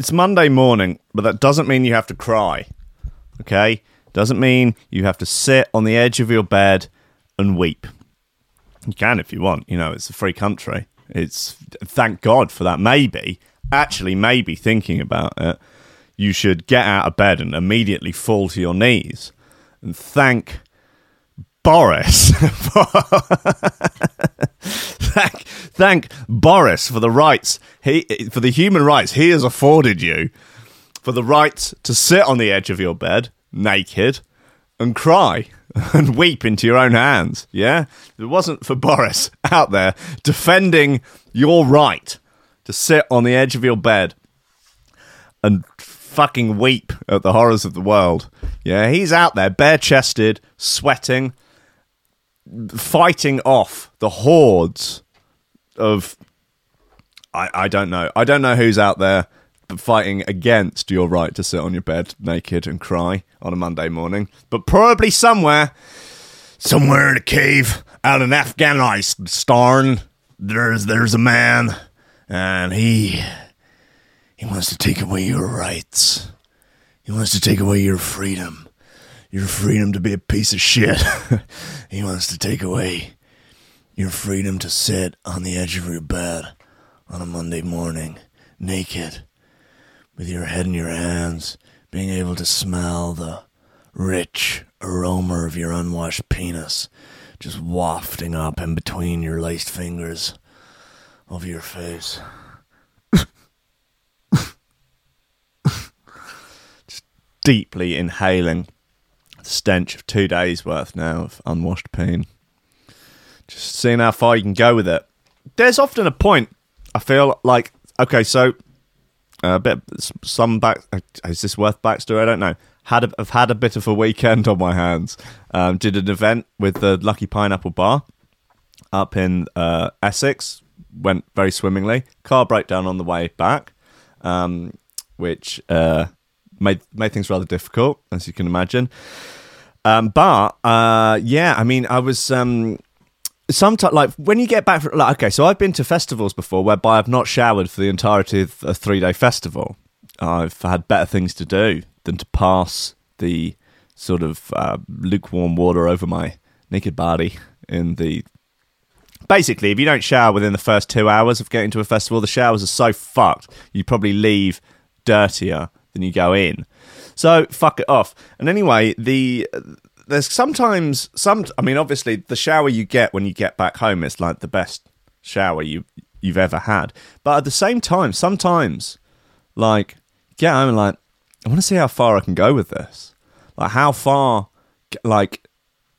it's Monday morning, but that doesn't mean you have to cry. Okay? Doesn't mean you have to sit on the edge of your bed and weep. You can if you want. You know, it's a free country. It's thank God for that. Maybe, actually, maybe thinking about it, you should get out of bed and immediately fall to your knees and thank Boris. thank, thank Boris for the rights he for the human rights he has afforded you, for the right to sit on the edge of your bed naked and cry and weep into your own hands. Yeah, if it wasn't for Boris out there defending your right to sit on the edge of your bed and fucking weep at the horrors of the world. Yeah, he's out there bare chested, sweating, fighting off the hordes of I, I don't know. I don't know who's out there fighting against your right to sit on your bed naked and cry on a Monday morning, but probably somewhere, somewhere in a cave out in Afghanistan, there's there's a man, and he he wants to take away your rights. He wants to take away your freedom, your freedom to be a piece of shit. he wants to take away your freedom to sit on the edge of your bed on a Monday morning, naked, with your head in your hands, being able to smell the rich aroma of your unwashed penis just wafting up in between your laced fingers over your face. just deeply inhaling stench of two days worth now of unwashed peen. Just seeing how far you can go with it. There's often a point I feel like okay, so a bit some back. Is this worth backstory? I don't know. Had a, I've had a bit of a weekend on my hands. Um, did an event with the Lucky Pineapple Bar up in uh, Essex. Went very swimmingly. Car breakdown on the way back, um, which uh, made made things rather difficult, as you can imagine. Um, but uh, yeah, I mean, I was um, sometimes like when you get back from like okay so i've been to festivals before whereby i've not showered for the entirety of a three day festival. I've had better things to do than to pass the sort of uh, lukewarm water over my naked body in the basically if you don't shower within the first two hours of getting to a festival the showers are so fucked you probably leave dirtier than you go in so fuck it off and anyway the there's sometimes some. I mean, obviously, the shower you get when you get back home is like the best shower you you've ever had. But at the same time, sometimes, like, home and like, I want to see how far I can go with this. Like, how far, like,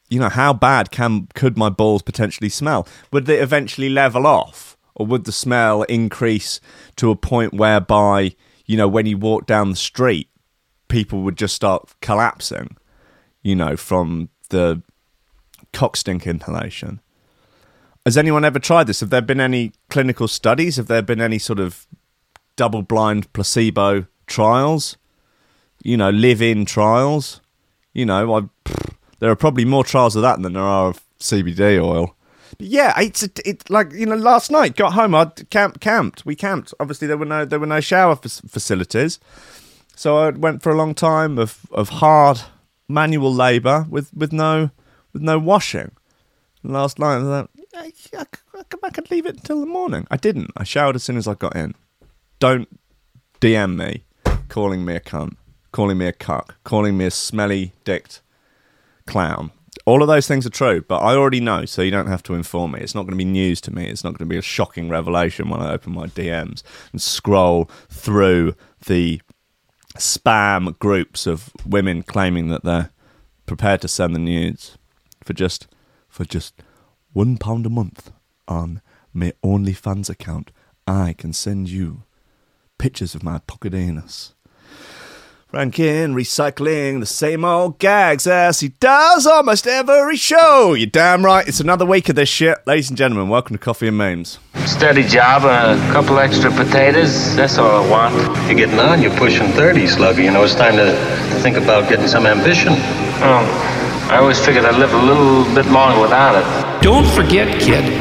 you know, how bad can could my balls potentially smell? Would they eventually level off, or would the smell increase to a point whereby, you know, when you walk down the street, people would just start collapsing? you know, from the cock stink inhalation. Has anyone ever tried this? Have there been any clinical studies? Have there been any sort of double blind placebo trials? You know, live in trials? You know, I, there are probably more trials of that than there are of CBD oil. But yeah, it's it like you know. Last night, got home, I camp camped. We camped. Obviously, there were no there were no shower f- facilities, so I went for a long time of of hard manual labour with, with no with no washing. last night, I I, I, I could leave it until the morning. I didn't. I showered as soon as I got in. Don't DM me calling me a cunt, calling me a cuck, calling me a smelly dicked clown. All of those things are true, but I already know, so you don't have to inform me. It's not going to be news to me. It's not going to be a shocking revelation when I open my DMs and scroll through the spam groups of women claiming that they're prepared to send the nudes for just for just one pound a month on my OnlyFans account. I can send you pictures of my pocket anus. Rankin recycling the same old gags as he does almost every show. You're damn right. It's another week of this shit. Ladies and gentlemen, welcome to Coffee and Memes. Steady job a couple extra potatoes. That's all I want. You're getting on. You're pushing 30, Slugger. You know, it's time to think about getting some ambition. Oh, I always figured I'd live a little bit longer without it. Don't forget, kid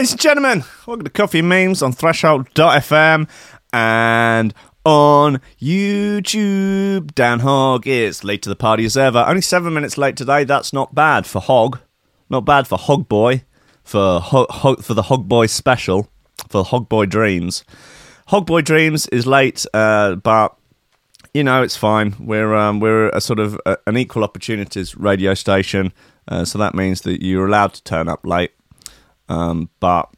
Ladies and gentlemen, welcome to Coffee Memes on Threshold.fm and on YouTube. Dan Hogg is late to the party as ever. Only seven minutes late today. That's not bad for Hog. Not bad for Hog Boy. For Ho- Ho- for the Hog Boy special. For Hog Boy Dreams. Hog Boy Dreams is late, uh, but you know it's fine. We're um, we're a sort of a, an equal opportunities radio station, uh, so that means that you're allowed to turn up late. Um, but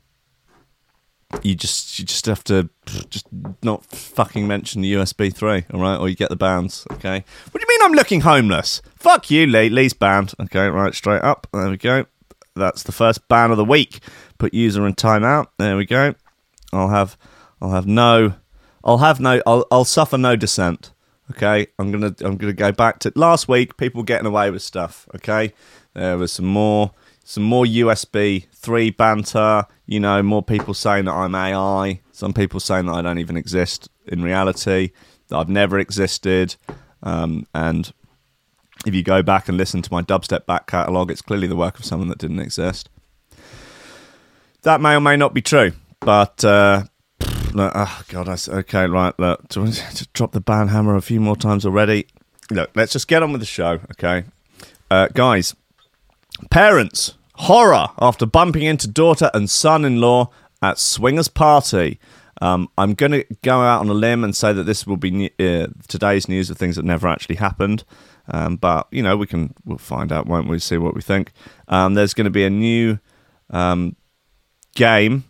you just you just have to just not fucking mention the USB three, all right? Or you get the bounds, okay? What do you mean I'm looking homeless? Fuck you, Lee. Lee's banned. Okay, right, straight up. There we go. That's the first ban of the week. Put user in timeout. There we go. I'll have I'll have no I'll have no I'll I'll suffer no dissent. Okay, I'm gonna I'm gonna go back to last week. People getting away with stuff. Okay, there was some more some more USB three banter. You know, more people saying that I'm AI. Some people saying that I don't even exist in reality. That I've never existed. Um, and if you go back and listen to my dubstep back catalogue, it's clearly the work of someone that didn't exist. That may or may not be true, but uh, look, oh god, I, okay, right. Look, do drop the ban hammer a few more times already? Look, let's just get on with the show, okay, uh, guys. Parents, horror after bumping into daughter and son in law at swingers party. Um, I'm going to go out on a limb and say that this will be uh, today's news of things that never actually happened. Um, but you know, we can we'll find out, won't we? See what we think. Um, there's going to be a new um, game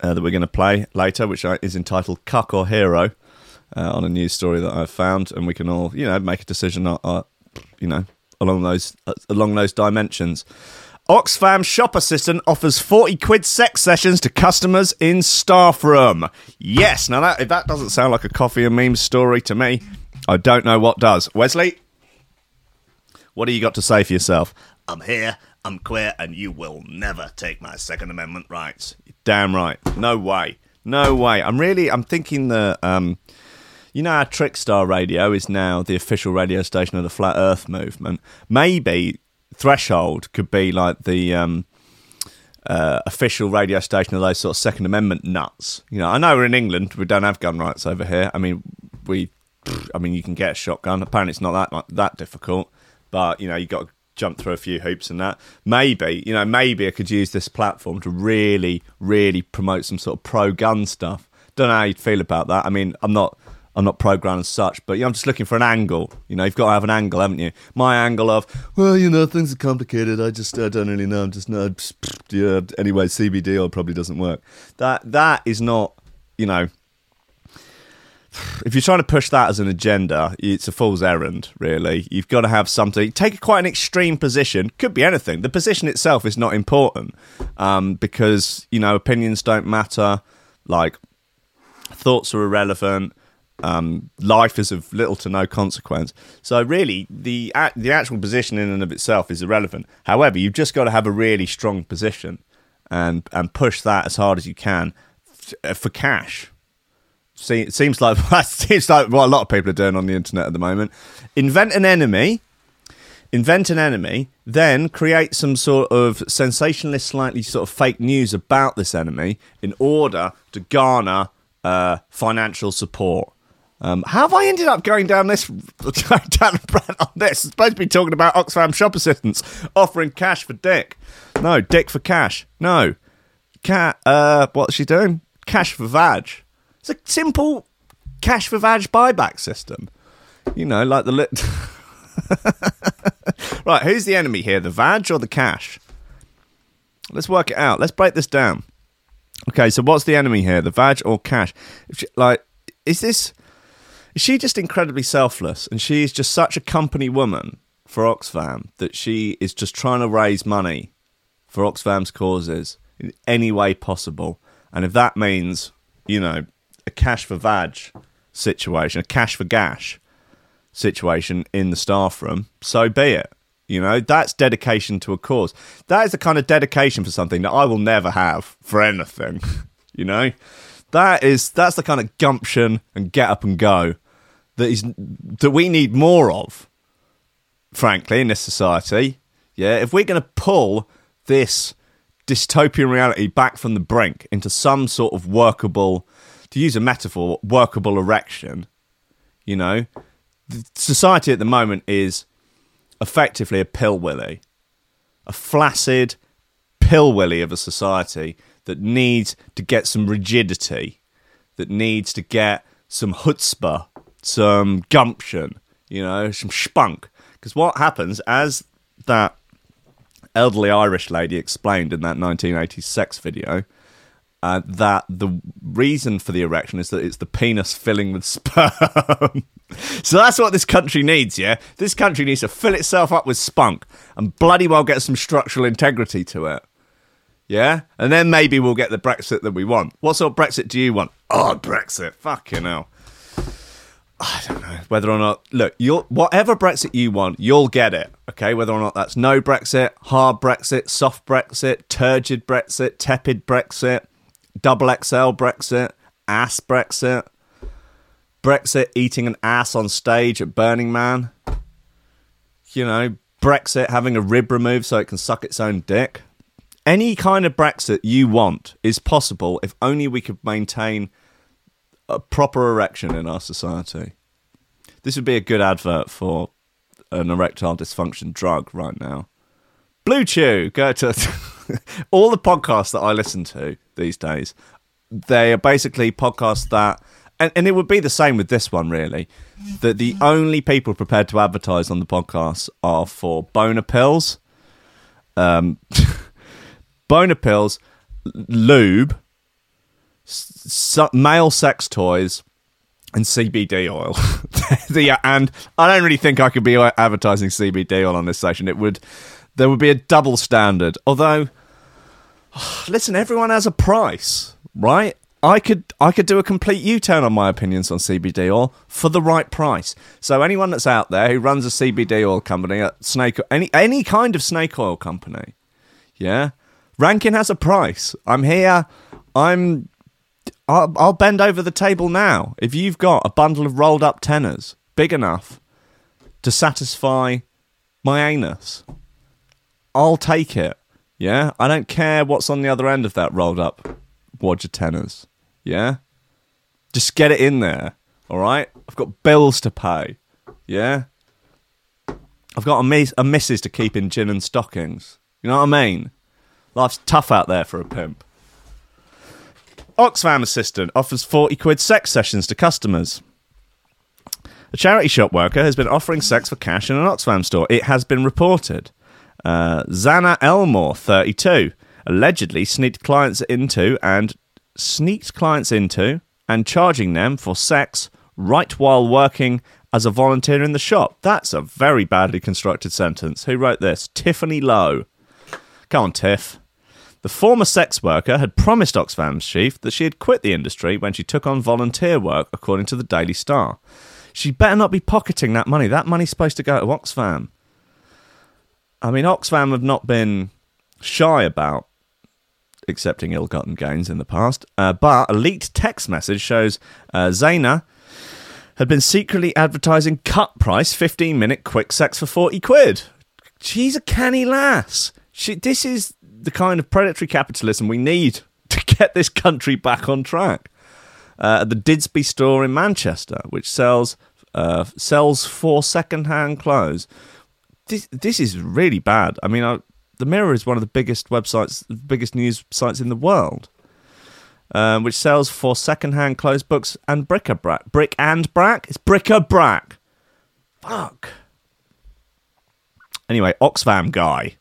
uh, that we're going to play later, which is entitled "Cuck or Hero," uh, on a news story that I've found, and we can all you know make a decision. Uh, uh, you know, along those uh, along those dimensions. Oxfam shop assistant offers 40 quid sex sessions to customers in staff room. Yes, now that if that doesn't sound like a coffee and meme story to me, I don't know what does. Wesley, what do you got to say for yourself? I'm here, I'm queer, and you will never take my Second Amendment rights. Damn right. No way. No way. I'm really I'm thinking the um you know how Trickstar Radio is now the official radio station of the flat earth movement. Maybe Threshold could be like the um uh, official radio station of those sort of Second Amendment nuts. You know, I know we're in England, we don't have gun rights over here. I mean, we, I mean, you can get a shotgun. Apparently, it's not that that difficult, but you know, you got to jump through a few hoops and that. Maybe, you know, maybe I could use this platform to really, really promote some sort of pro-gun stuff. Don't know how you'd feel about that. I mean, I'm not. I'm not pro-gun as such, but you know, I'm just looking for an angle. You know, you've got to have an angle, haven't you? My angle of, well, you know, things are complicated. I just, I don't really know. I'm just not. Yeah. Anyway, CBD or probably doesn't work. That that is not. You know, if you're trying to push that as an agenda, it's a fool's errand, really. You've got to have something. Take quite an extreme position. Could be anything. The position itself is not important um, because, you know, opinions don't matter. Like, thoughts are irrelevant. Um, life is of little to no consequence. So really, the the actual position in and of itself is irrelevant. However, you've just got to have a really strong position and and push that as hard as you can f- for cash. See, it seems like it seems like what a lot of people are doing on the internet at the moment. Invent an enemy, invent an enemy, then create some sort of sensationalist, slightly sort of fake news about this enemy in order to garner uh, financial support. Um, how have I ended up going down this down on this? I'm supposed to be talking about Oxfam shop assistants offering cash for dick. No, dick for cash. No, cat. Uh, what's she doing? Cash for vag. It's a simple cash for vag buyback system. You know, like the lit. right, who's the enemy here? The vag or the cash? Let's work it out. Let's break this down. Okay, so what's the enemy here? The vag or cash? She- Like, is this? Is she just incredibly selfless, and she's just such a company woman for Oxfam that she is just trying to raise money for Oxfam's causes in any way possible, And if that means, you know, a cash for vag situation, a cash for gash situation in the staff room, so be it. You know, that's dedication to a cause. That is the kind of dedication for something that I will never have for anything. you know, that is that's the kind of gumption and get up and go that is that we need more of. Frankly, in this society, yeah, if we're going to pull this dystopian reality back from the brink into some sort of workable, to use a metaphor, workable erection, you know, society at the moment is effectively a pill willy, a flaccid pill willy of a society that needs to get some rigidity, that needs to get some chutzpah, some gumption, you know, some spunk. Because what happens as that elderly Irish lady explained in that 1980s sex video, uh, that the reason for the erection is that it's the penis filling with sperm. so that's what this country needs, yeah? This country needs to fill itself up with spunk and bloody well get some structural integrity to it. Yeah? And then maybe we'll get the Brexit that we want. What sort of Brexit do you want? Oh, Brexit. Fucking hell. I don't know whether or not. Look, you'll whatever Brexit you want, you'll get it. Okay, whether or not that's no Brexit, hard Brexit, soft Brexit, turgid Brexit, tepid Brexit, double XL Brexit, ass Brexit, Brexit eating an ass on stage at Burning Man. You know, Brexit having a rib removed so it can suck its own dick. Any kind of Brexit you want is possible if only we could maintain a proper erection in our society. This would be a good advert for an erectile dysfunction drug right now. BlueChew, go to all the podcasts that I listen to these days. They are basically podcasts that, and, and it would be the same with this one, really. That the only people prepared to advertise on the podcast are for boner pills, um, boner pills, lube, male sex toys, and CBD oil. the, uh, and I don't really think I could be advertising CBD oil on this station. It would there would be a double standard. Although, listen, everyone has a price, right? I could I could do a complete U-turn on my opinions on CBD oil for the right price. So anyone that's out there who runs a CBD oil company, a snake any any kind of snake oil company, yeah, Rankin has a price. I'm here. I'm I'll, I'll bend over the table now. If you've got a bundle of rolled up tenors big enough to satisfy my anus, I'll take it. Yeah, I don't care what's on the other end of that rolled up wad of tenors. Yeah, just get it in there. All right, I've got bills to pay. Yeah, I've got a, miss- a missus to keep in gin and stockings. You know what I mean? Life's tough out there for a pimp. Oxfam assistant offers 40 quid sex sessions to customers. A charity shop worker has been offering sex for cash in an Oxfam store. It has been reported. Uh, Zana Elmore, 32, allegedly sneaked clients into and sneaked clients into and charging them for sex right while working as a volunteer in the shop. That's a very badly constructed sentence. Who wrote this? Tiffany Lowe. Come on, Tiff. The former sex worker had promised Oxfam's chief that she had quit the industry when she took on volunteer work, according to the Daily Star. She better not be pocketing that money. That money's supposed to go to Oxfam. I mean, Oxfam have not been shy about accepting ill-gotten gains in the past, uh, but a leaked text message shows uh, Zaina had been secretly advertising cut price 15-minute quick sex for 40 quid. She's a canny lass. She, this is the kind of predatory capitalism we need to get this country back on track. Uh, the Didsbury store in Manchester, which sells uh, sells for second-hand clothes. This this is really bad. I mean, I, the Mirror is one of the biggest websites, the biggest news sites in the world, um, which sells for second-hand clothes, books, and bric-a-brac. Brick and brack. It's bric-a-brac. Fuck. Anyway, Oxfam guy.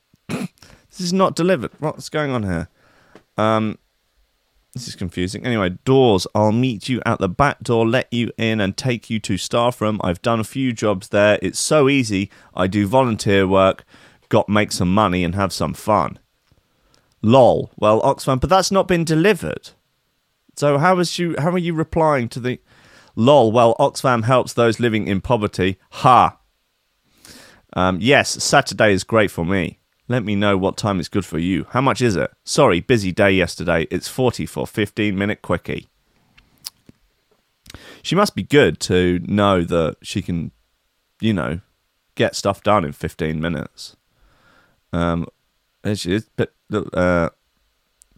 This is not delivered. What's going on here? Um, this is confusing. Anyway, doors. I'll meet you at the back door, let you in, and take you to staff room. I've done a few jobs there. It's so easy. I do volunteer work, got make some money and have some fun. Lol. Well, Oxfam, but that's not been delivered. So how was you? How are you replying to the? Lol. Well, Oxfam helps those living in poverty. Ha. Um, yes, Saturday is great for me. Let me know what time is good for you. How much is it? Sorry, busy day yesterday. It's 40 for 15 minute quickie. She must be good to know that she can, you know, get stuff done in 15 minutes. Um, she is a bit, uh,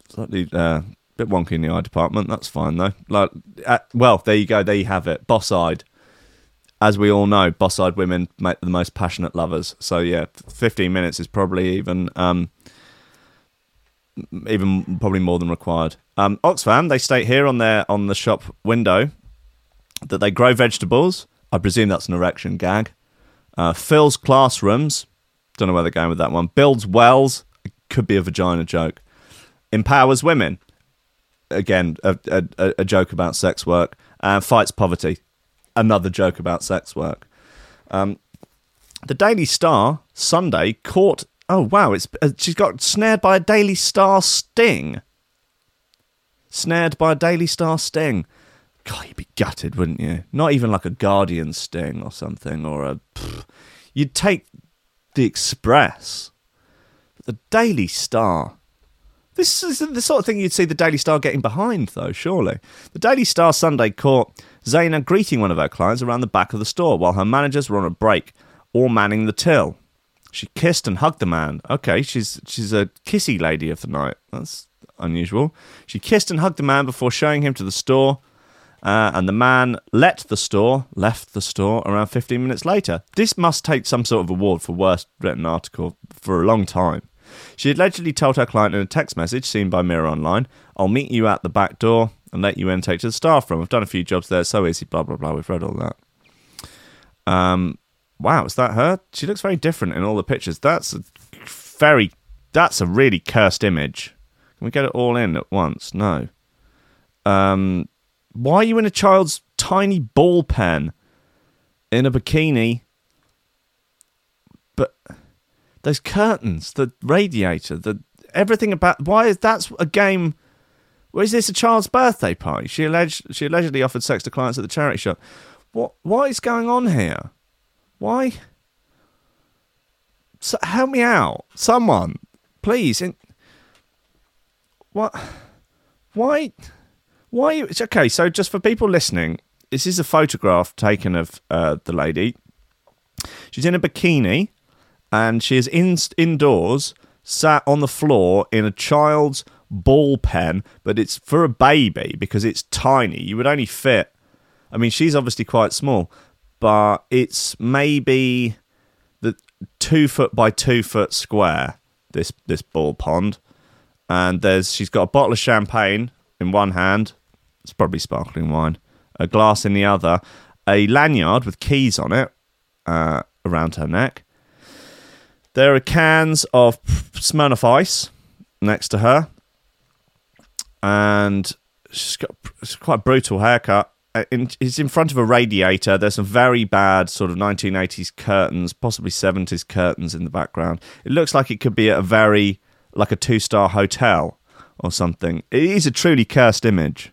slightly, uh, bit wonky in the eye department. That's fine though. Like, uh, well, there you go. There you have it. Boss-eyed. As we all know, boss-eyed women make the most passionate lovers. So yeah, 15 minutes is probably even, um, even probably more than required. Um, Oxfam, they state here on their on the shop window that they grow vegetables. I presume that's an erection gag. Uh, fills classrooms. Don't know where they're going with that one. Builds wells. Could be a vagina joke. Empowers women. Again, a, a, a joke about sex work. And fights poverty. Another joke about sex work. Um, the Daily Star Sunday caught. Oh wow! It's uh, she's got snared by a Daily Star sting. Snared by a Daily Star sting. God, you'd be gutted, wouldn't you? Not even like a Guardian sting or something, or a. You'd take the Express, the Daily Star. This is the sort of thing you'd see the Daily Star getting behind, though, surely. The Daily Star Sunday caught Zaina greeting one of her clients around the back of the store while her managers were on a break, all manning the till. She kissed and hugged the man. Okay, she's she's a kissy lady of the night. That's unusual. She kissed and hugged the man before showing him to the store. Uh, and the man let the store, left the store around 15 minutes later. This must take some sort of award for worst written article for a long time. She allegedly told her client in a text message seen by Mirror Online, I'll meet you at the back door and let you take to the staff room. I've done a few jobs there, so easy, blah, blah, blah. We've read all that. Um, wow, is that her? She looks very different in all the pictures. That's a very, that's a really cursed image. Can we get it all in at once? No. Um, why are you in a child's tiny ball pen in a bikini? But those curtains, the radiator, the everything about why is that's a game? Why is this a child's birthday party? She alleged she allegedly offered sex to clients at the charity shop. What what is going on here? Why? So, help me out, someone, please. In, what? Why? Why? Okay. So, just for people listening, this is a photograph taken of uh, the lady. She's in a bikini, and she is in indoors, sat on the floor in a child's ball pen, but it's for a baby because it's tiny. You would only fit. I mean, she's obviously quite small, but it's maybe the two foot by two foot square. This this ball pond, and there's she's got a bottle of champagne in one hand. It's probably sparkling wine. A glass in the other. A lanyard with keys on it uh, around her neck. There are cans of Smirnoff Ice next to her, and she's got it's quite a brutal haircut. Uh, in, he's in front of a radiator. There's some very bad sort of 1980s curtains, possibly 70s curtains in the background. It looks like it could be at a very like a two star hotel or something. It is a truly cursed image.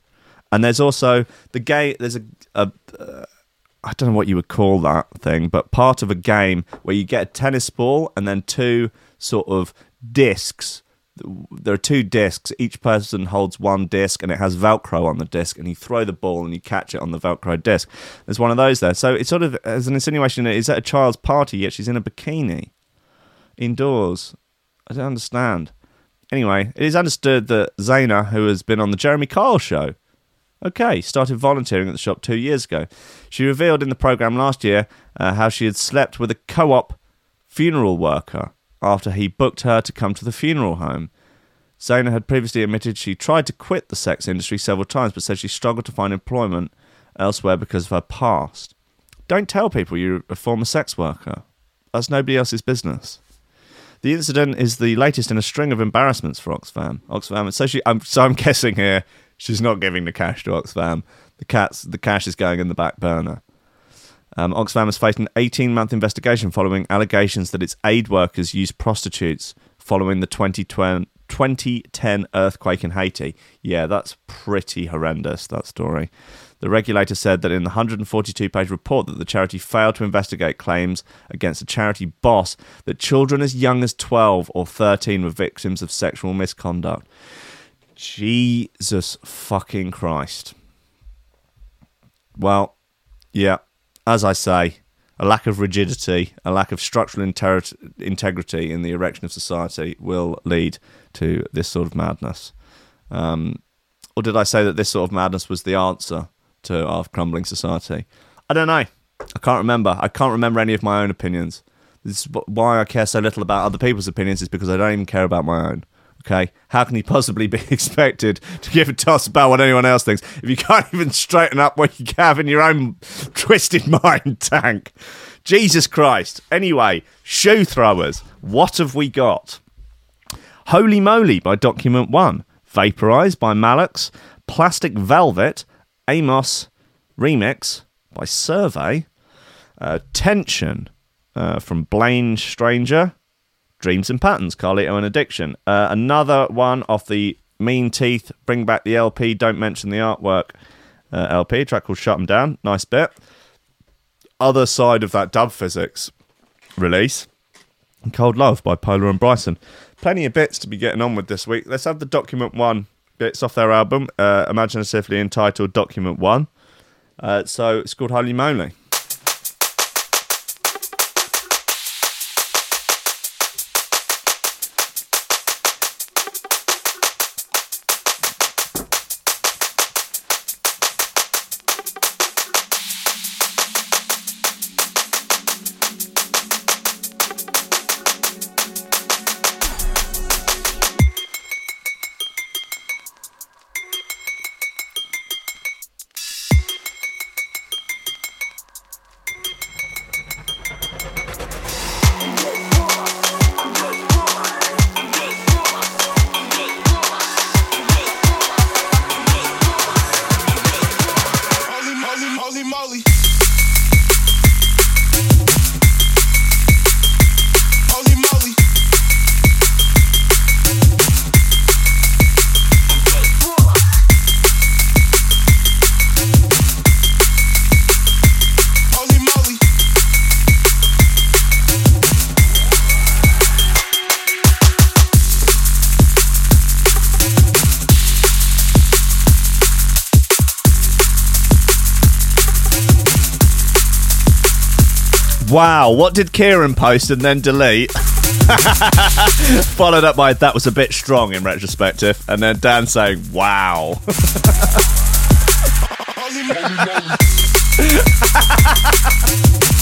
And there's also the game. There's a, a uh, I don't know what you would call that thing, but part of a game where you get a tennis ball and then two sort of discs there are two discs. Each person holds one disc, and it has Velcro on the disc. And you throw the ball, and you catch it on the Velcro disc. There's one of those there. So it's sort of as an insinuation. Is at a child's party, yet she's in a bikini, indoors. I don't understand. Anyway, it is understood that Zaina, who has been on the Jeremy Kyle show, okay, started volunteering at the shop two years ago. She revealed in the program last year uh, how she had slept with a co-op funeral worker after he booked her to come to the funeral home. Zaina had previously admitted she tried to quit the sex industry several times, but said she struggled to find employment elsewhere because of her past. Don't tell people you're a former sex worker. That's nobody else's business. The incident is the latest in a string of embarrassments for Oxfam. Oxfam. So, she, I'm, so I'm guessing here she's not giving the cash to Oxfam. The cats, the cash is going in the back burner. Um, Oxfam has faced an 18 month investigation following allegations that its aid workers used prostitutes following the 2012 2010 earthquake in Haiti. Yeah, that's pretty horrendous, that story. The regulator said that in the 142 page report that the charity failed to investigate claims against a charity boss that children as young as 12 or 13 were victims of sexual misconduct. Jesus fucking Christ. Well, yeah, as I say, a lack of rigidity, a lack of structural inter- integrity in the erection of society will lead to this sort of madness. Um, or did I say that this sort of madness was the answer to our crumbling society? I don't know. I can't remember. I can't remember any of my own opinions. This is why I care so little about other people's opinions, is because I don't even care about my own. Okay, how can he possibly be expected to give a toss about what anyone else thinks if you can't even straighten up what you have in your own twisted mind tank? Jesus Christ. Anyway, shoe throwers. What have we got? Holy Moly by Document One, Vaporized by Malix, Plastic Velvet, Amos, Remix by Survey, uh, Tension uh, from Blaine Stranger, Dreams and Patterns, Carlito and Addiction. Uh, another one off the Mean Teeth, Bring Back the LP, Don't Mention the Artwork uh, LP, track called Shut 'em Down. Nice bit. Other side of that dub physics release, Cold Love by Polar and Bryson. Plenty of bits to be getting on with this week. Let's have the Document 1 bits off their album, uh, imaginatively entitled Document 1. Uh, so it's called Holy Moly. Wow, what did Kieran post and then delete? Followed up by that was a bit strong in retrospective, and then Dan saying, "Wow."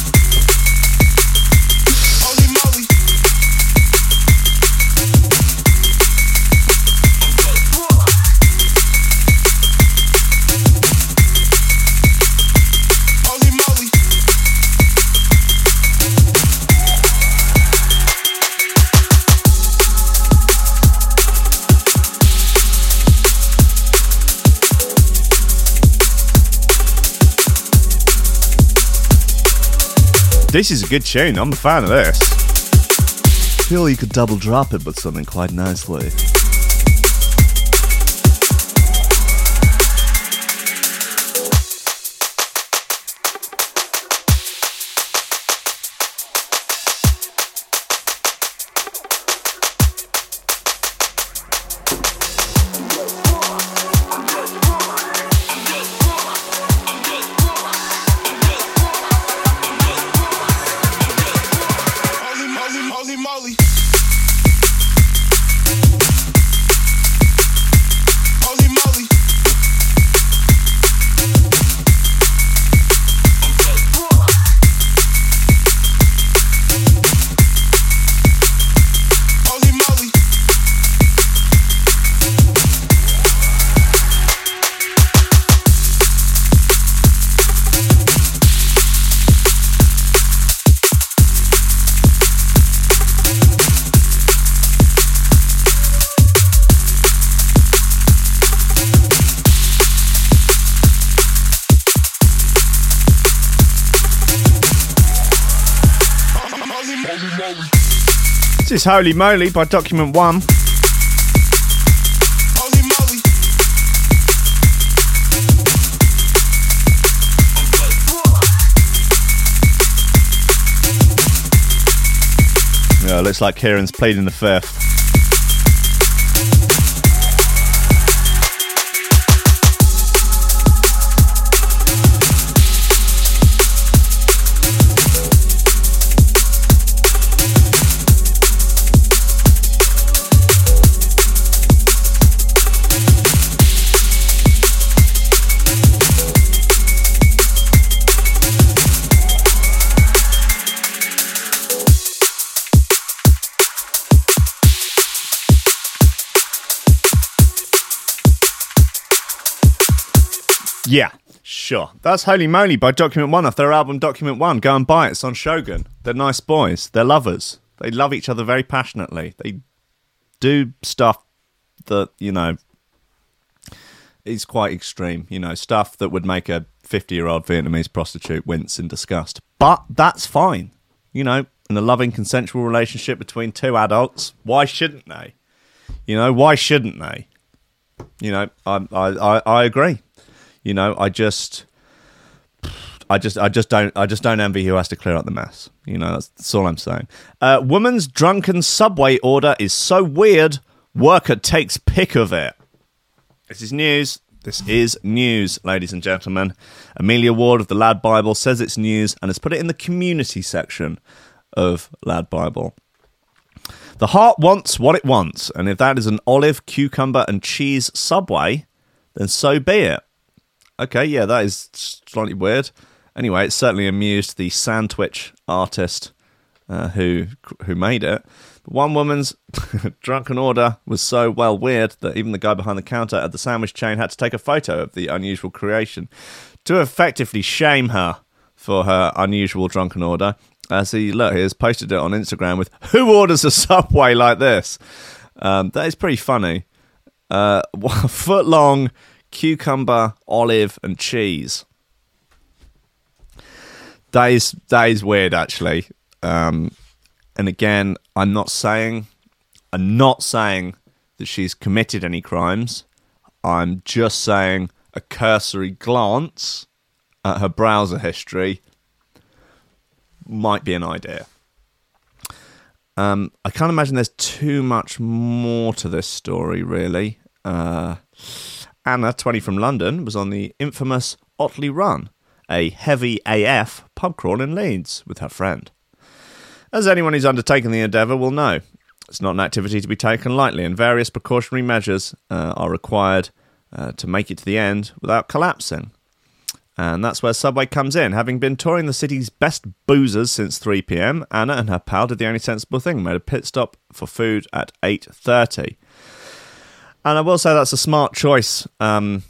this is a good tune. I'm a fan of this. Feel you could double drop it with something quite nicely. This is Holy Moly by Document One. Yeah, looks like Kieran's played in the fifth. Yeah, sure. That's Holy Moly by Document One off their album Document One. Go and buy it. It's on Shogun. They're nice boys. They're lovers. They love each other very passionately. They do stuff that, you know, is quite extreme. You know, stuff that would make a 50 year old Vietnamese prostitute wince in disgust. But that's fine. You know, in a loving, consensual relationship between two adults, why shouldn't they? You know, why shouldn't they? You know, I, I, I, I agree. You know, I just, I just, I just don't, I just don't envy who has to clear up the mess. You know, that's, that's all I'm saying. Uh, woman's drunken subway order is so weird. Worker takes pick of it. This is news. This is news, ladies and gentlemen. Amelia Ward of the Lad Bible says it's news and has put it in the community section of Lad Bible. The heart wants what it wants, and if that is an olive, cucumber, and cheese subway, then so be it. Okay, yeah, that is slightly weird. Anyway, it certainly amused the sandwich artist uh, who who made it. But one woman's drunken order was so well weird that even the guy behind the counter at the sandwich chain had to take a photo of the unusual creation to effectively shame her for her unusual drunken order. As he look, he has posted it on Instagram with "Who orders a subway like this?" Um, that is pretty funny. Uh, foot long cucumber, olive, and cheese. That is that is weird, actually. Um, and again, I'm not saying, I'm not saying that she's committed any crimes. I'm just saying a cursory glance at her browser history might be an idea. Um, I can't imagine there's too much more to this story, really. Uh, Anna, 20 from London, was on the infamous Otley Run, a heavy AF pub crawl in Leeds with her friend. As anyone who's undertaken the endeavour will know, it's not an activity to be taken lightly, and various precautionary measures uh, are required uh, to make it to the end without collapsing. And that's where Subway comes in. Having been touring the city's best boozers since 3 p.m., Anna and her pal did the only sensible thing, made a pit stop for food at 8:30. And I will say that's a smart choice um,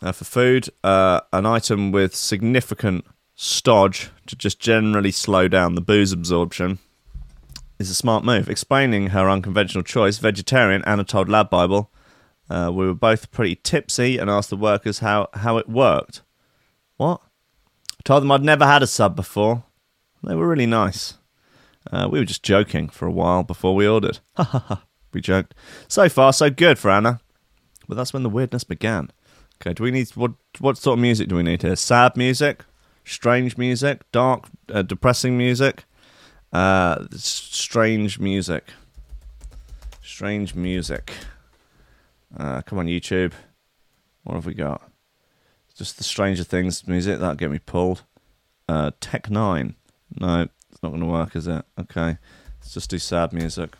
uh, for food, uh, an item with significant stodge to just generally slow down the booze absorption is a smart move. Explaining her unconventional choice, vegetarian Anna told Lad Bible, uh, we were both pretty tipsy and asked the workers how, how it worked. What? I told them I'd never had a sub before. They were really nice. Uh, we were just joking for a while before we ordered. Ha ha ha. We joked. So far, so good for Anna. But that's when the weirdness began. Okay, do we need what? What sort of music do we need here? Sad music, strange music, dark, uh, depressing music, uh, strange music, strange music. Uh, come on, YouTube. What have we got? Just the Stranger Things music that'll get me pulled. Uh, Tech Nine. No, it's not going to work, is it? Okay, let's just do sad music.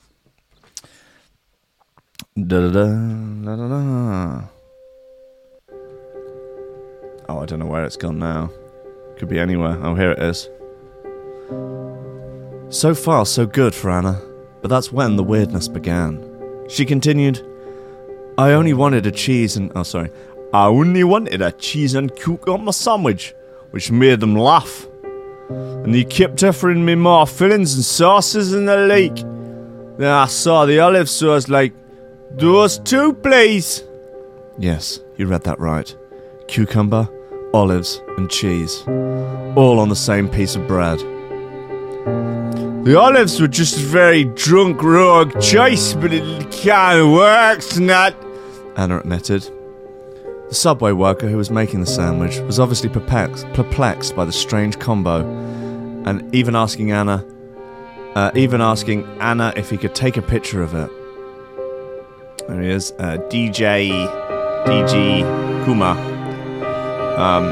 Da da da da da. Oh, I don't know where it's gone now. Could be anywhere. Oh, here it is. So far, so good for Anna, but that's when the weirdness began. She continued, I only wanted a cheese and. Oh, sorry. I only wanted a cheese and cucumber sandwich, which made them laugh. And they kept offering me more fillings and sauces and the like. Then I saw the olive sauce like, those two, please. Yes, you read that right. Cucumber, olives, and cheese. All on the same piece of bread. The olives were just a very drunk, rogue choice, but it kind of works, not. Anna admitted. The subway worker who was making the sandwich was obviously perplexed, perplexed by the strange combo, and even asking Anna, uh, even asking Anna if he could take a picture of it. There he is, uh, DJ DG Kuma. Um,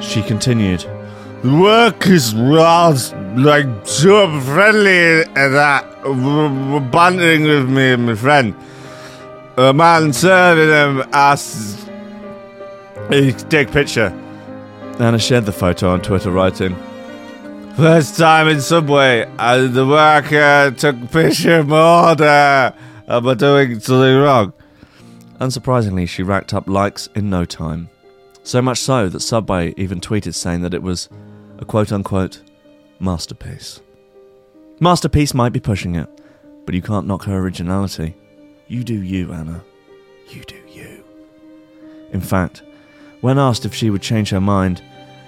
she continued. The work is was like super friendly and that we're bonding with me and my friend. A man serving him could take picture. Anna shared the photo on Twitter, writing, First time in Subway, and the worker took a picture of my order. Am I doing something wrong? Unsurprisingly, she racked up likes in no time. So much so that Subway even tweeted saying that it was a quote unquote masterpiece. Masterpiece might be pushing it, but you can't knock her originality. You do you, Anna. You do you. In fact, when asked if she would change her mind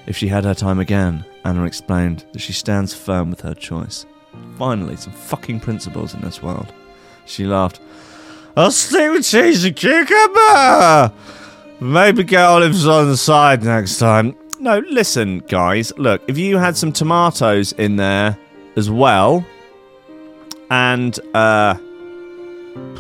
if she had her time again, Anna explained that she stands firm with her choice. Finally, some fucking principles in this world. She laughed. I'll stick with cheese and cucumber! Maybe get olives on the side next time. No, listen, guys. Look, if you had some tomatoes in there as well, and uh,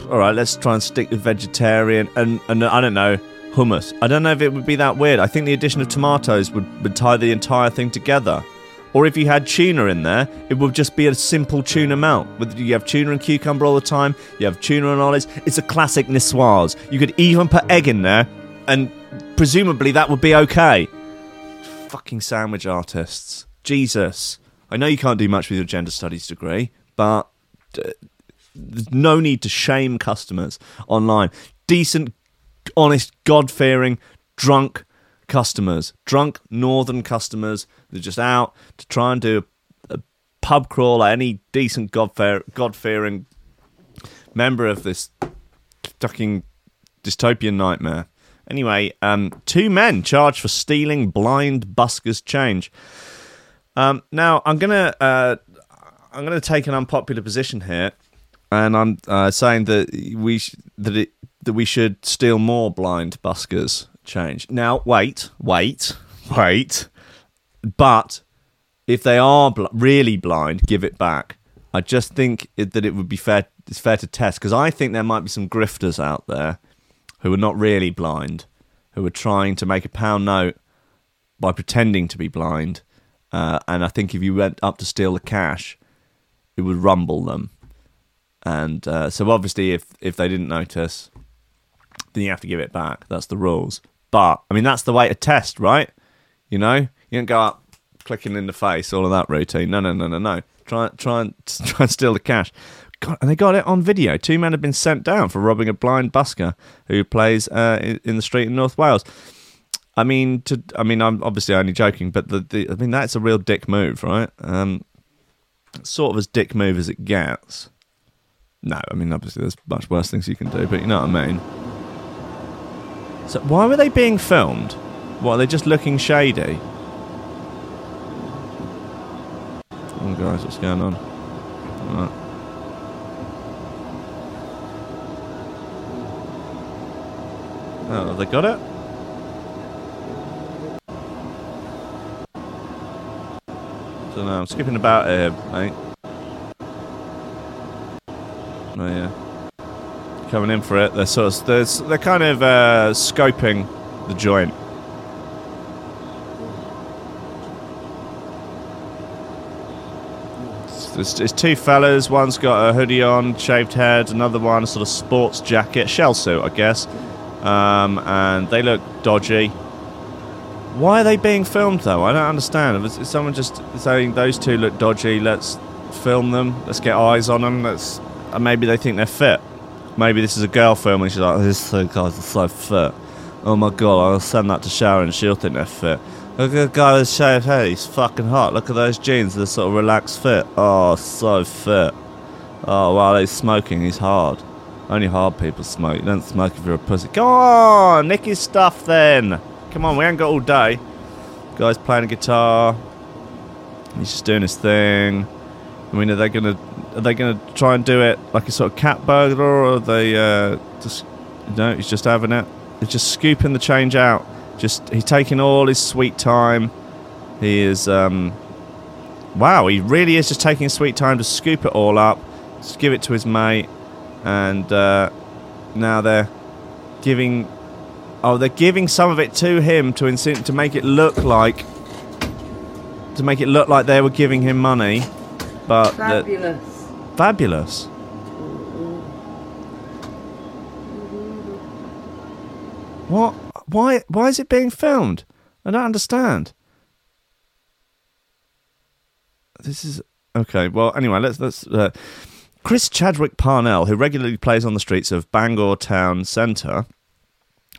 all right, let's try and stick with vegetarian and and I don't know hummus. I don't know if it would be that weird. I think the addition of tomatoes would, would tie the entire thing together. Or if you had tuna in there, it would just be a simple tuna melt. You have tuna and cucumber all the time. You have tuna and olives. It's a classic niçoise. You could even put egg in there, and presumably that would be okay. Fucking sandwich artists. Jesus. I know you can't do much with your gender studies degree, but uh, there's no need to shame customers online. Decent, honest, God fearing, drunk customers, drunk northern customers. They're just out to try and do a, a pub crawl at any decent God fearing member of this fucking dystopian nightmare. Anyway, um, two men charged for stealing blind buskers' change. Um, now I'm gonna uh, I'm gonna take an unpopular position here, and I'm uh, saying that we sh- that it that we should steal more blind buskers' change. Now wait, wait, wait, but if they are bl- really blind, give it back. I just think it, that it would be fair. It's fair to test because I think there might be some grifters out there who are not really blind, who are trying to make a pound note by pretending to be blind. Uh, and I think if you went up to steal the cash, it would rumble them. And uh, so obviously, if if they didn't notice, then you have to give it back. That's the rules. But I mean, that's the way to test, right? You know, you don't go up clicking in the face, all of that routine. No, no, no, no, no. Try, try and try and steal the cash. God, and they got it on video. Two men have been sent down for robbing a blind busker who plays uh, in, in the street in North Wales. I mean, to I mean, I'm obviously only joking, but the, the I mean that's a real dick move, right? Um, sort of as dick move as it gets. No, I mean obviously there's much worse things you can do, but you know what I mean. So why were they being filmed? What are they just looking shady? Oh guys, what's going on? Right. Oh, they got it? So now. I'm skipping about here, mate. Oh yeah, coming in for it. They're sort of they're, they're kind of uh, scoping the joint. It's, it's two fellas. One's got a hoodie on, shaved head. Another one a sort of sports jacket, shell suit, I guess. Um, and they look dodgy. Why are they being filmed though? I don't understand. Is someone just saying those two look dodgy? Let's film them. Let's get eyes on them. Let's. Maybe they think they're fit. Maybe this is a girl filming. She's like, "This guys so fit. Oh my god, I'll send that to Sharon. and She'll think they're fit. Look at the guy with shaved head. He's fucking hot. Look at those jeans. They're sort of relaxed fit. Oh, so fit. Oh, while he's smoking, he's hard. Only hard people smoke. You don't smoke if you're a pussy. Come on, nick stuff then. Come on, we ain't got all day. Guy's playing a guitar. He's just doing his thing. I mean, are they gonna are they gonna try and do it like a sort of cat burglar, or are they uh, just you know he's just having it? He's just scooping the change out. Just he's taking all his sweet time. He is um, wow, he really is just taking sweet time to scoop it all up, just give it to his mate, and uh, now they're giving. Oh, they're giving some of it to him to insin- to make it look like to make it look like they were giving him money, but that- Fabulous. What? Why? Why is it being filmed? I don't understand. This is okay. Well, anyway, let's let's. Uh, Chris Chadwick Parnell, who regularly plays on the streets of Bangor Town Centre,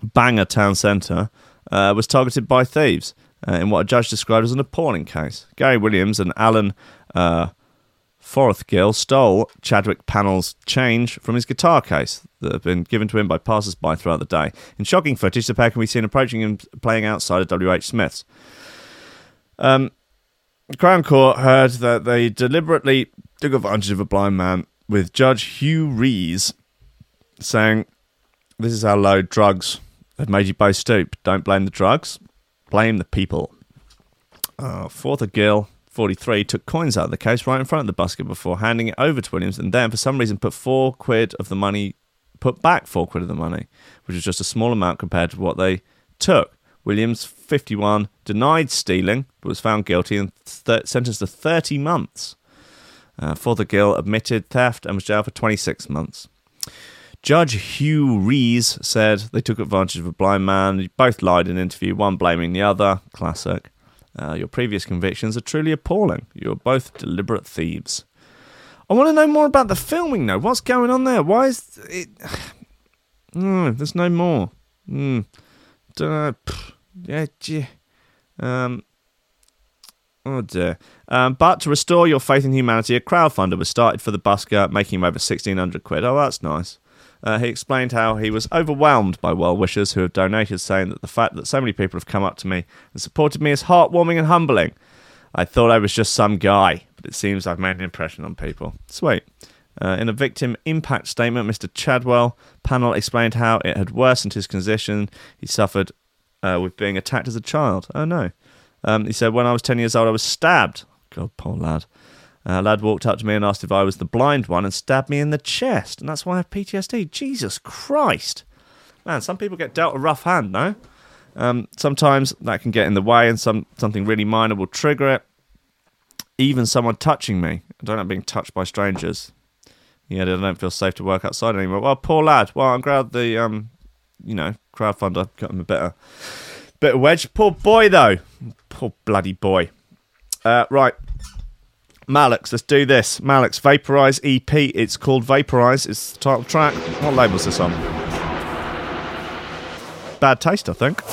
Bangor Town Centre, uh, was targeted by thieves uh, in what a judge described as an appalling case. Gary Williams and Alan uh, Fothergill stole Chadwick Parnell's change from his guitar case that had been given to him by passers by throughout the day. In shocking footage, the pair can be seen approaching him playing outside of W.H. Smith's. Um, Crown Court heard that they deliberately took advantage of a blind man, with Judge Hugh Rees saying, This is how low drugs have made you both stoop. Don't blame the drugs, blame the people. Uh, Fothergill, 43, took coins out of the case right in front of the busker before handing it over to Williams and then, for some reason, put four quid of the money, put back four quid of the money, which was just a small amount compared to what they took. Williams, 51, denied stealing, but was found guilty and th- sentenced to 30 months. Uh, Fothergill admitted theft and was jailed for 26 months. Judge Hugh Rees said they took advantage of a blind man. Both lied in an interview, one blaming the other. Classic. Uh, your previous convictions are truly appalling. You're both deliberate thieves. I want to know more about the filming, though. What's going on there? Why is it. Mm, there's no more. Mm, don't know. Yeah, gee. Um, oh dear. Um, but to restore your faith in humanity, a crowdfunder was started for the busker, making him over 1600 quid. Oh, that's nice. Uh, he explained how he was overwhelmed by well wishers who have donated, saying that the fact that so many people have come up to me and supported me is heartwarming and humbling. I thought I was just some guy, but it seems I've made an impression on people. Sweet. Uh, in a victim impact statement, Mr. Chadwick Parnell explained how it had worsened his condition. He suffered uh, with being attacked as a child. Oh no. Um, he said, When I was 10 years old, I was stabbed. God, poor lad. Uh, lad walked up to me and asked if I was the blind one and stabbed me in the chest. And that's why I have PTSD. Jesus Christ. Man, some people get dealt a rough hand, no? Um, sometimes that can get in the way and some something really minor will trigger it. Even someone touching me. I don't like being touched by strangers. Yeah, I don't feel safe to work outside anymore. Well, poor lad. Well, I'm glad the um, you know, crowdfunder got him a bit of wedge. Poor boy though. Poor bloody boy. Uh, right. Malix, let's do this. Malix Vaporize EP. It's called Vaporize. It's the title track. What label's this on? Bad taste, I think.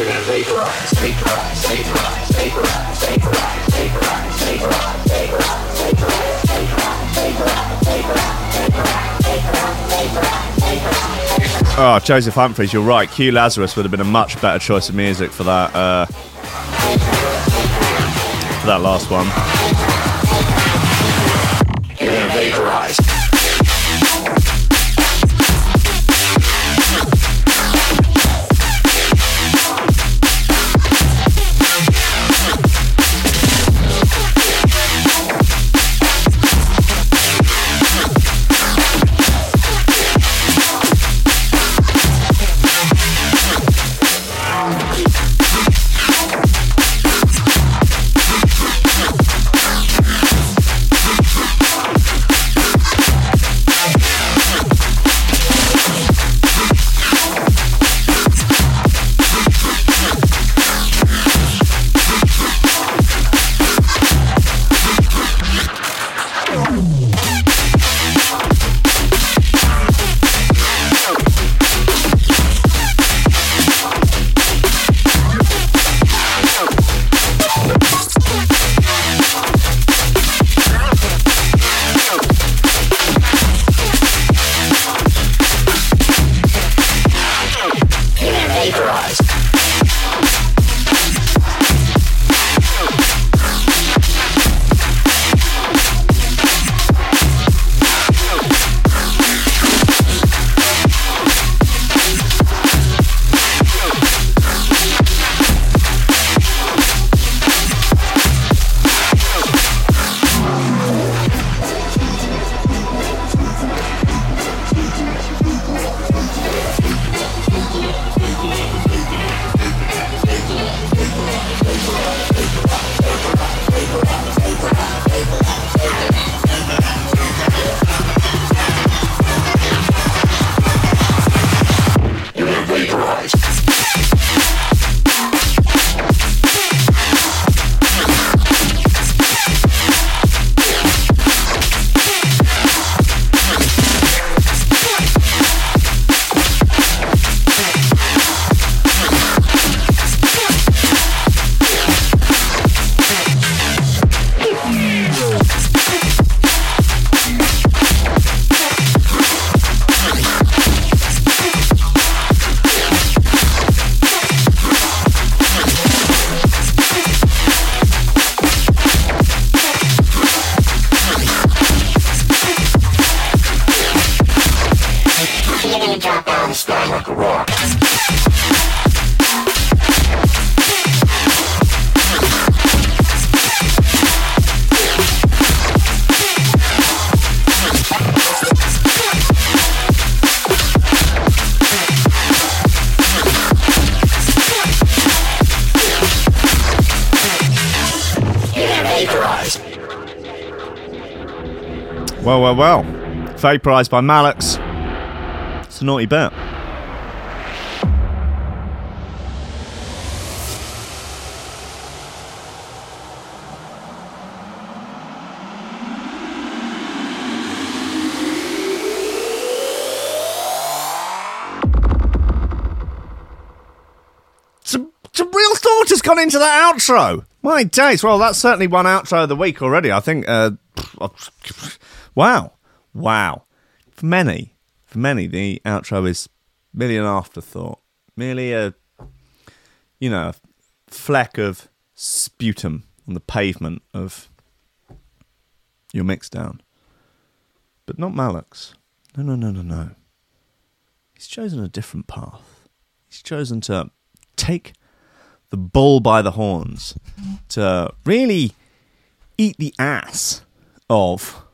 Gonna vaporize, vaporize, vaporize, vaporize, vaporize, vaporize, vaporize, vaporize, vaporize, vaporize, Oh, Joseph Humphreys, you're right. Q Lazzarus would have been a much better choice of music for that. Uh, for that last one. Well, well, well. Vaporized by Malix. It's a naughty bit. Some, some real thought has gone into that outro. My days. Well, that's certainly one outro of the week already. I think. Uh, wow, wow. For many, for many, the outro is merely an afterthought, merely a, you know, a fleck of sputum on the pavement of your mixdown. But not Malix. No, no, no, no, no. He's chosen a different path. He's chosen to take the bull by the horns, to really eat the ass of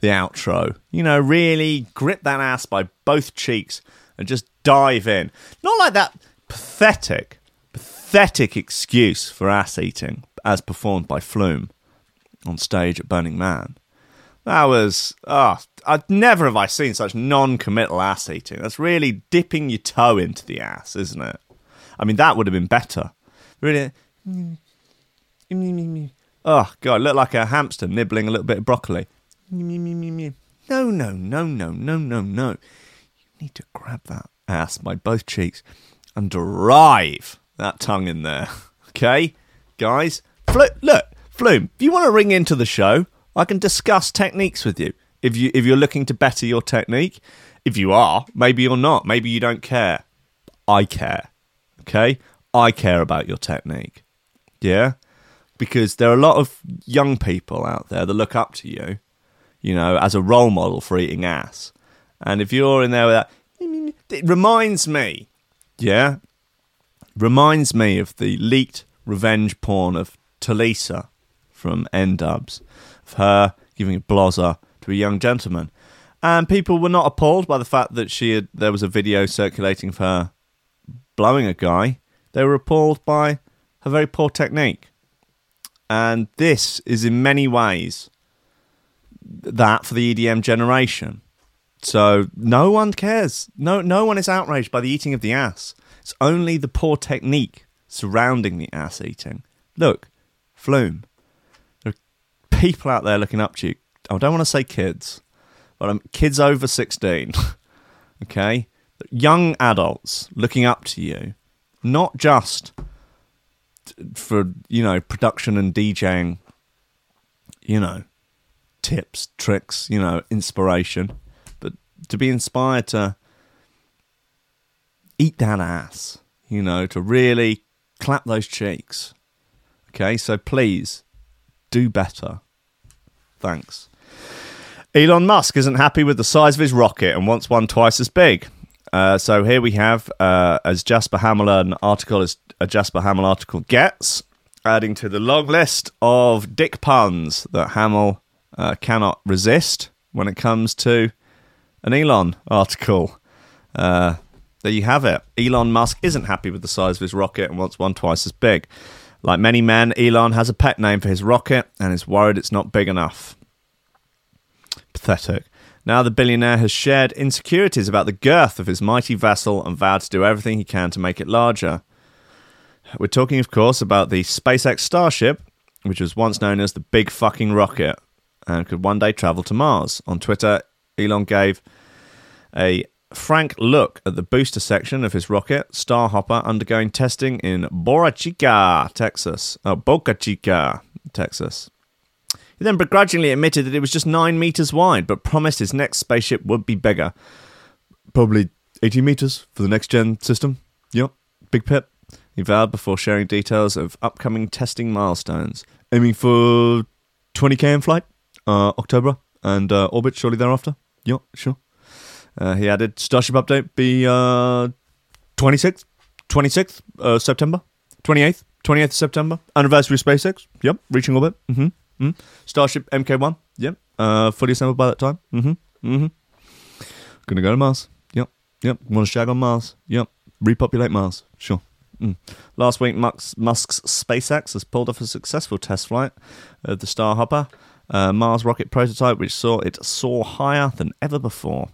the outro. You know, really grip that ass by both cheeks and just dive in. Not like that pathetic, pathetic excuse for ass eating as performed by Flume on stage at Burning Man. That was, ah, I'd never have I seen such non-committal ass eating. That's really dipping your toe into the ass, isn't it? I mean, that would have been better. Really, oh god, look like a hamster nibbling a little bit of broccoli. No, no, no, no, no, no, no. You need to grab that ass by both cheeks and drive that tongue in there. Okay, guys. Flu- look, Flume, if you want to ring into the show, I can discuss techniques with you. If you if you're looking to better your technique, if you are, maybe you're not. Maybe you don't care. I care. Okay, I care about your technique. Yeah, because there are a lot of young people out there that look up to you, you know, as a role model for eating ass. And if you're in there with that, it reminds me, yeah, reminds me of the leaked revenge porn of Tulisa from N-Dubz, of her giving a blozzer to a young gentleman. And people were not appalled by the fact that she had there was a video circulating of her blowing a guy. They were appalled by her very poor technique. And this is in many ways that for the EDM generation. So no one cares. No no one is outraged by the eating of the ass. It's only the poor technique surrounding the ass eating. Look, Flume. There are people out there looking up to you. I don't want to say kids, but I'm kids over 16. okay? Young adults looking up to you, not just for, you know, production and DJing, you know, tips, tricks, you know, inspiration, but to be inspired to eat that ass, you know, to really clap those cheeks. Okay, so please do better. Thanks. Elon Musk isn't happy with the size of his rocket and wants one twice as big. Uh, so here we have, uh, as Jasper Hamill an article as a Jasper Hamill article gets, adding to the long list of dick puns that Hamill uh, cannot resist when it comes to an Elon article. Uh, there you have it. Elon Musk isn't happy with the size of his rocket and wants one twice as big. Like many men, Elon has a pet name for his rocket and is worried it's not big enough. Pathetic. Now the billionaire has shared insecurities about the girth of his mighty vessel and vowed to do everything he can to make it larger. We're talking, of course, about the SpaceX Starship, which was once known as the Big Fucking Rocket and could one day travel to Mars. On Twitter, Elon gave a frank look at the booster section of his rocket, Starhopper, undergoing testing in Boca Chica, Texas. Oh, Boca Chica, Texas. He then begrudgingly admitted that it was just nine meters wide, but promised his next spaceship would be bigger. Probably 80 meters for the next gen system. Yep, big pip. He vowed before sharing details of upcoming testing milestones, aiming for 20k in flight, uh, October, and uh, orbit shortly thereafter. Yep, sure. Uh, he added Starship update be uh, 26th, 26th uh, September, 28th, 28th of September. Anniversary of SpaceX. Yep, reaching orbit. Mm-hmm. mm Starship MK1. Yep, uh, fully assembled by that time. Mm-hmm. Mm-hmm. Gonna go to Mars. Yep, yep. Want to shag on Mars? Yep. Repopulate Mars. Sure. Mm. Last week, Musk's, Musk's SpaceX has pulled off a successful test flight of the Starhopper, a Mars rocket prototype, which saw it soar higher than ever before.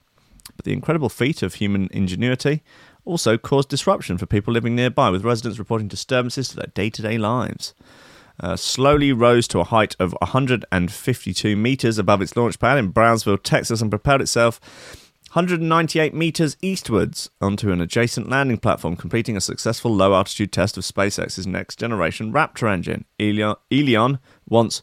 But the incredible feat of human ingenuity also caused disruption for people living nearby, with residents reporting disturbances to their day to day lives. Uh, slowly rose to a height of 152 meters above its launch pad in Brownsville, Texas, and propelled itself 198 meters eastwards onto an adjacent landing platform, completing a successful low altitude test of SpaceX's next generation Raptor engine. Elon wants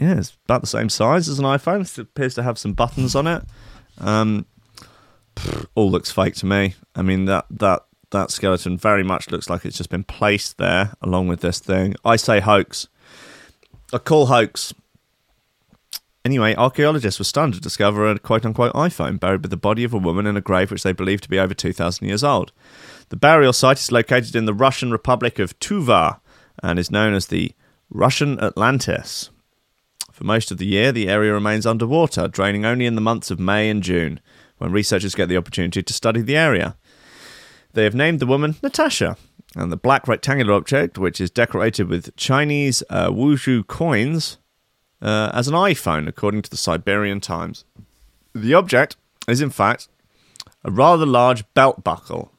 Yeah, it's about the same size as an iPhone. It appears to have some buttons on it. Um, pfft, all looks fake to me. I mean that that that skeleton very much looks like it's just been placed there along with this thing. I say hoax. I call hoax. Anyway, archaeologists were stunned to discover a quote unquote iPhone buried with the body of a woman in a grave which they believe to be over 2,000 years old. The burial site is located in the Russian Republic of Tuva and is known as the Russian Atlantis. For most of the year, the area remains underwater, draining only in the months of May and June, when researchers get the opportunity to study the area. They have named the woman Natasha, and the black rectangular object, which is decorated with Chinese uh, Wuzhu coins, uh, as an iPhone, according to the Siberian Times. The object is, in fact, a rather large belt buckle.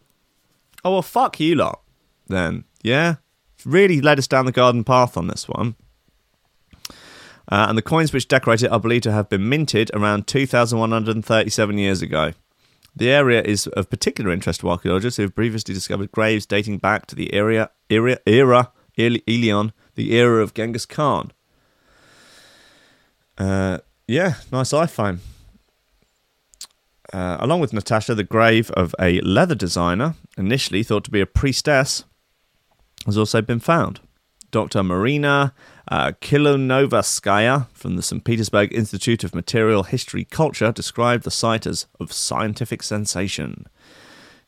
Oh, well, fuck you lot, then. Yeah? Really led us down the garden path on this one. Uh, and the coins which decorate it are believed to have been minted around 2,137 years ago. The area is of particular interest to archaeologists who have previously discovered graves dating back to the era, era, era the era of Genghis Khan. Uh, yeah, nice iPhone. Uh, along with Natasha, the grave of a leather designer, initially thought to be a priestess, has also been found. Dr. Marina uh, Kilunovskaya from the St. Petersburg Institute of Material History Culture described the site as of scientific sensation.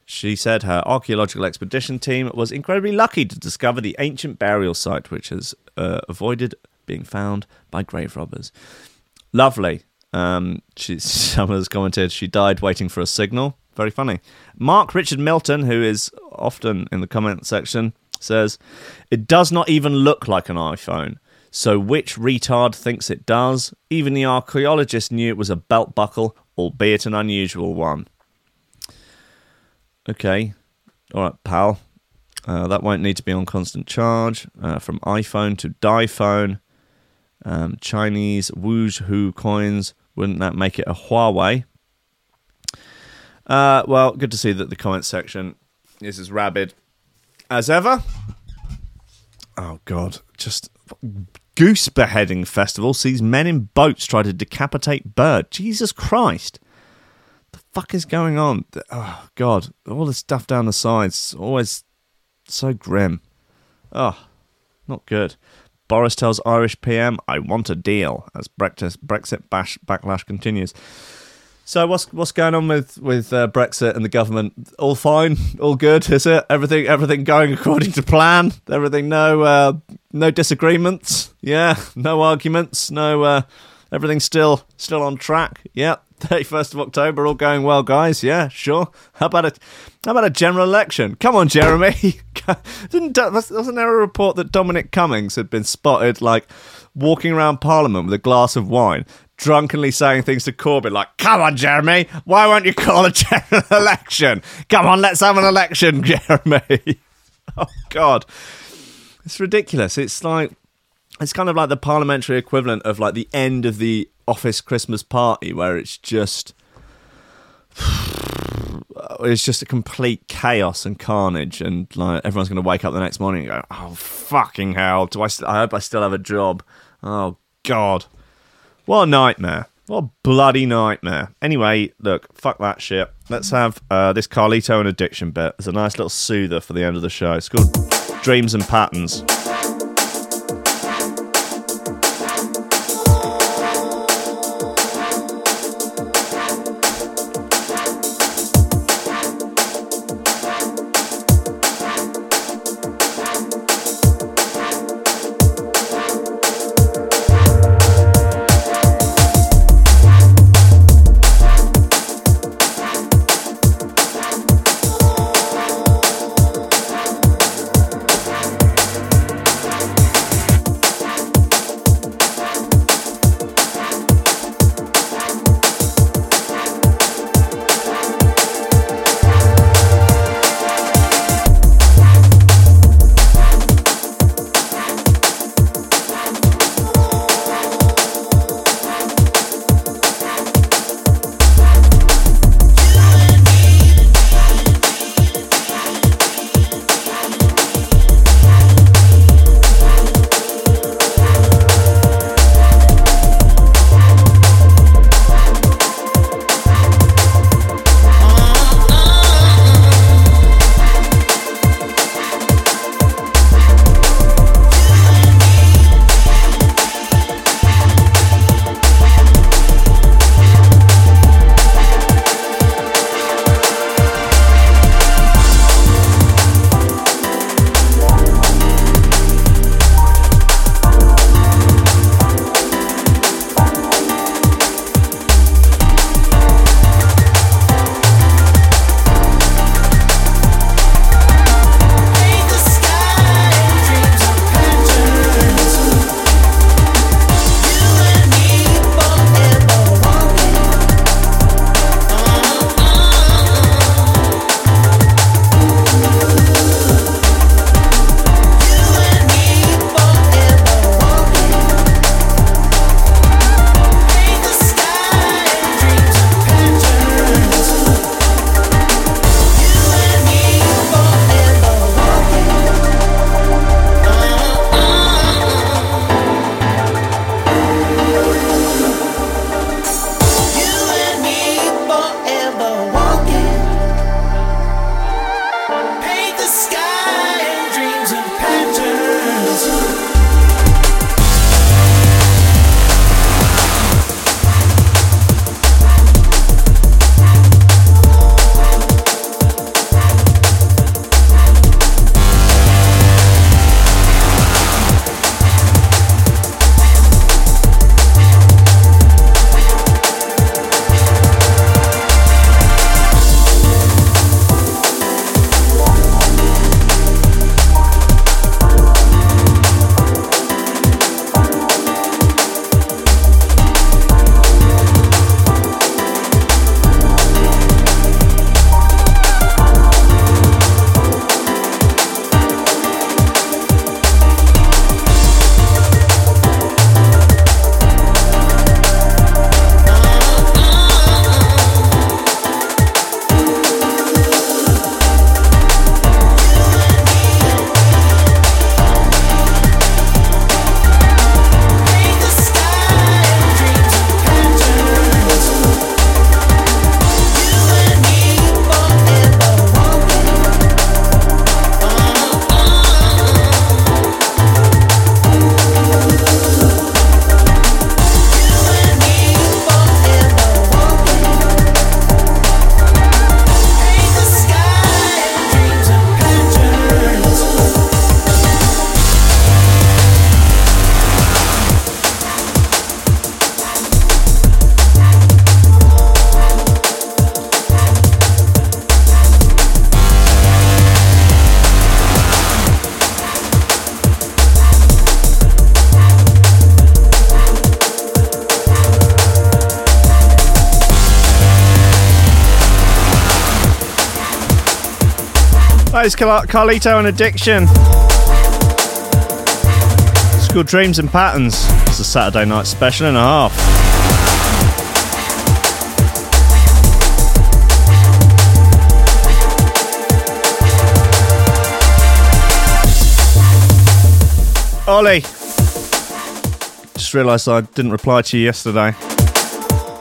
She said her archaeological expedition team was incredibly lucky to discover the ancient burial site, which has uh, avoided being found by grave robbers. Lovely. Um, she, someone has commented she died waiting for a signal. Very funny. Mark Richard Milton, who is often in the comment section, says it does not even look like an iPhone. So which retard thinks it does? Even the archaeologist knew it was a belt buckle, albeit an unusual one. Okay, all right, pal. Uh, that won't need to be on constant charge. Uh, from iPhone to Phone, um, Chinese Wuzhu coins. Wouldn't that make it a Huawei? Uh, well, good to see that the comment section is as rabid as ever. Oh God, just goose beheading festival sees men in boats try to decapitate bird. Jesus Christ, the fuck is going on? Oh God, all the stuff down the sides always so grim. Oh, not good. Boris tells Irish PM, "I want a deal." As Brexit bash, backlash continues. So what's what's going on with with uh, Brexit and the government? All fine, all good, is it? Everything everything going according to plan. Everything no uh, no disagreements. Yeah, no arguments. No uh, everything's still still on track. Yeah, thirty first of October, all going well, guys. Yeah, sure. How about a how about a general election? Come on, Jeremy. Didn't wasn't there a report that Dominic Cummings had been spotted like walking around Parliament with a glass of wine? Drunkenly saying things to Corbyn like, "Come on, Jeremy, why won't you call a general election? Come on, let's have an election, Jeremy." oh God, it's ridiculous. It's like it's kind of like the parliamentary equivalent of like the end of the office Christmas party, where it's just it's just a complete chaos and carnage, and like everyone's going to wake up the next morning and go, "Oh fucking hell! Do I? St- I hope I still have a job." Oh God. What a nightmare. What a bloody nightmare. Anyway, look, fuck that shit. Let's have uh, this Carlito and Addiction bit. It's a nice little soother for the end of the show. It's called Dreams and Patterns. Is Car- Carlito and Addiction. It's called Dreams and Patterns. It's a Saturday night special and a half. Ollie. Just realised I didn't reply to you yesterday.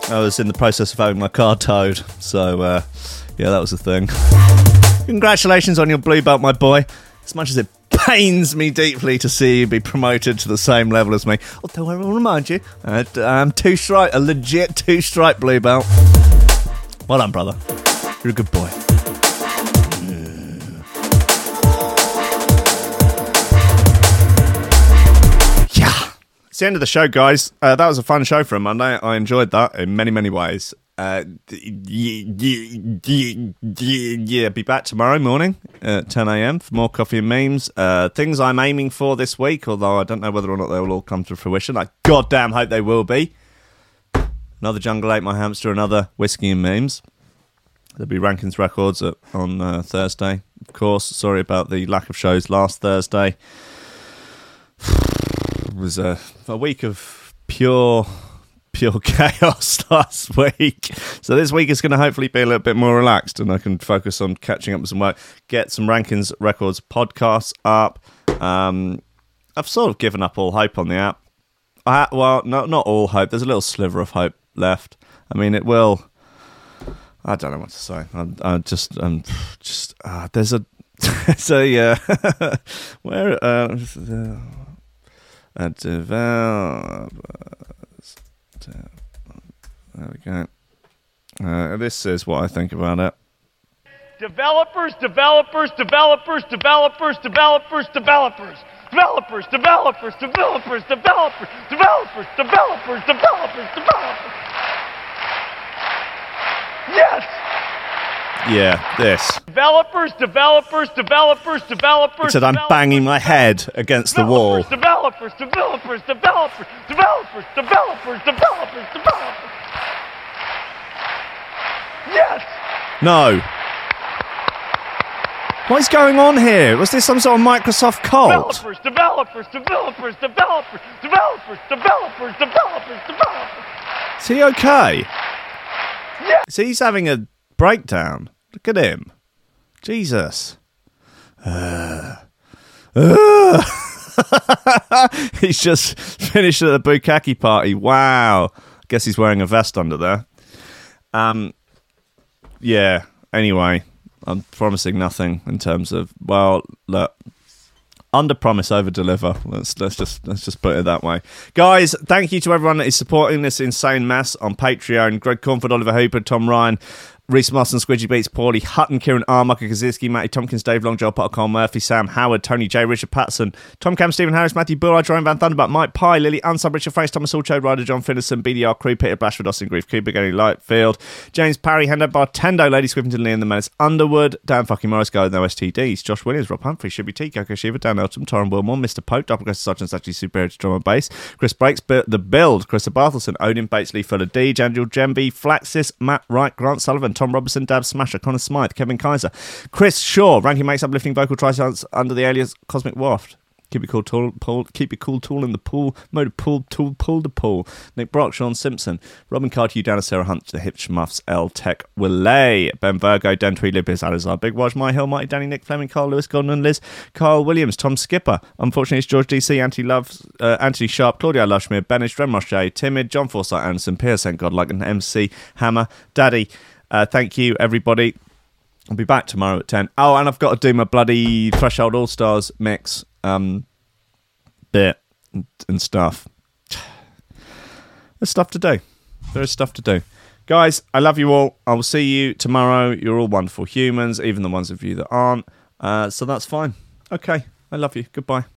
I was in the process of having my car towed, so uh, yeah, that was a thing. Congratulations on your blue belt, my boy. As much as it pains me deeply to see you be promoted to the same level as me, although I will remind you, I'm two stripe, a legit two stripe blue belt. Well done, brother. You're a good boy. Yeah. It's the end of the show, guys. Uh, that was a fun show for a Monday. I enjoyed that in many, many ways. Uh, yeah, be back tomorrow morning at 10 a.m. for more coffee and memes. Uh, things I'm aiming for this week, although I don't know whether or not they will all come to fruition. I goddamn hope they will be. Another Jungle Ate My Hamster, another Whiskey and Memes. There'll be Rankins Records at, on uh, Thursday. Of course, sorry about the lack of shows last Thursday. It was a, a week of pure pure chaos last week. So this week is going to hopefully be a little bit more relaxed and I can focus on catching up with some work, get some rankings, Records podcasts up. Um, I've sort of given up all hope on the app. I, well, no, not all hope. There's a little sliver of hope left. I mean, it will. I don't know what to say. I'm, I'm just, I'm just. Uh, there's a, there's a. Uh, where? Uh, uh, a developers. There we go. Uh, this is what I think about it. Developers, developers, developers, developers, developers, developers. Developers, developers, developers, developers, developers, developers, developers, developers. Yes! Yeah, this. Developers, developers, developers, developers. He said I'm banging my head against the wall. Developers, developers, developers, developers, developers, developers, developers. Yes! No. What is going on here? Was this some sort of Microsoft cult? Developers, developers, developers, developers, developers, developers, developers, developers. Is he okay? Yeah. So he's having a breakdown. Look at him. Jesus. Uh. Uh. he's just finished at the bukkake party. Wow. I guess he's wearing a vest under there. Um. Yeah. Anyway, I'm promising nothing in terms of well, look, under promise over deliver let's let's just let's just put it that way guys thank you to everyone that is supporting this insane mess on patreon greg comfort oliver hooper tom ryan Reese Marston, Squidgy Beats, Paulie, Hutton, Kieran Armucker, Kaczynski, Matty Tompkins, Dave Long, Joel Potter, Carl Murphy, Sam Howard, Tony J, Richard Patson, Tom Cam, Stephen Harris, Matthew Bull, Ryan Van Thunderbutt, Mike Pye, Lily Unsub, Richard Face, Thomas Allchode, Ryder, John Finnison, BDR Crew, Peter Bashford, Austin Grief, Cooper, Gary Lightfield, James Parry, Hendo Bartendo, Lady Swiffington, Lee and the Menace, Underwood, Dan fucking Morris, Guy with no STDs, Josh Williams, Rob Humphrey, Shibby T, Coco Shiva, Dan Elton, Torrin Wilmore, Mr. Pope, Doppelganger Sergeant Actually Superior to Drum and Bass, Chris Breaks, The Build, Chris Barthelson, Odin Bates, Lee Fuller D, Jandil Gemby, Flaxis, Matt Wright, Grant Sullivan, Tom Robertson, Dab Smasher, Connor Smythe, Kevin Kaiser, Chris Shaw, ranking makes uplifting vocal trisounds under the alias Cosmic Waft. Keep it cool, tool, pool, keep it cool, tool in the pool, mode of pool, tool, pull the pool. Nick Brock, Sean Simpson, Robin Carter, Udana, Sarah Hunt, The Hitch Muffs, L Tech, Willay, Ben Virgo, Dan Tweedley, Biz Alizar, Big Watch, My Hill, Mighty Danny, Nick Fleming, Carl Lewis, Gordon and Liz, Carl Williams, Tom Skipper. Unfortunately, it's George DC, Anthony Love, uh, Anthony Sharp, Claudia Lushmere, Benish, Dren Timid, John Forsyth, Anderson, Pearson, Godlike, and MC Hammer, Daddy. Uh, thank you, everybody. I'll be back tomorrow at 10. Oh, and I've got to do my bloody Threshold All Stars mix um, bit and, and stuff. There's stuff to do. There is stuff to do. Guys, I love you all. I will see you tomorrow. You're all wonderful humans, even the ones of you that aren't. Uh, so that's fine. Okay. I love you. Goodbye.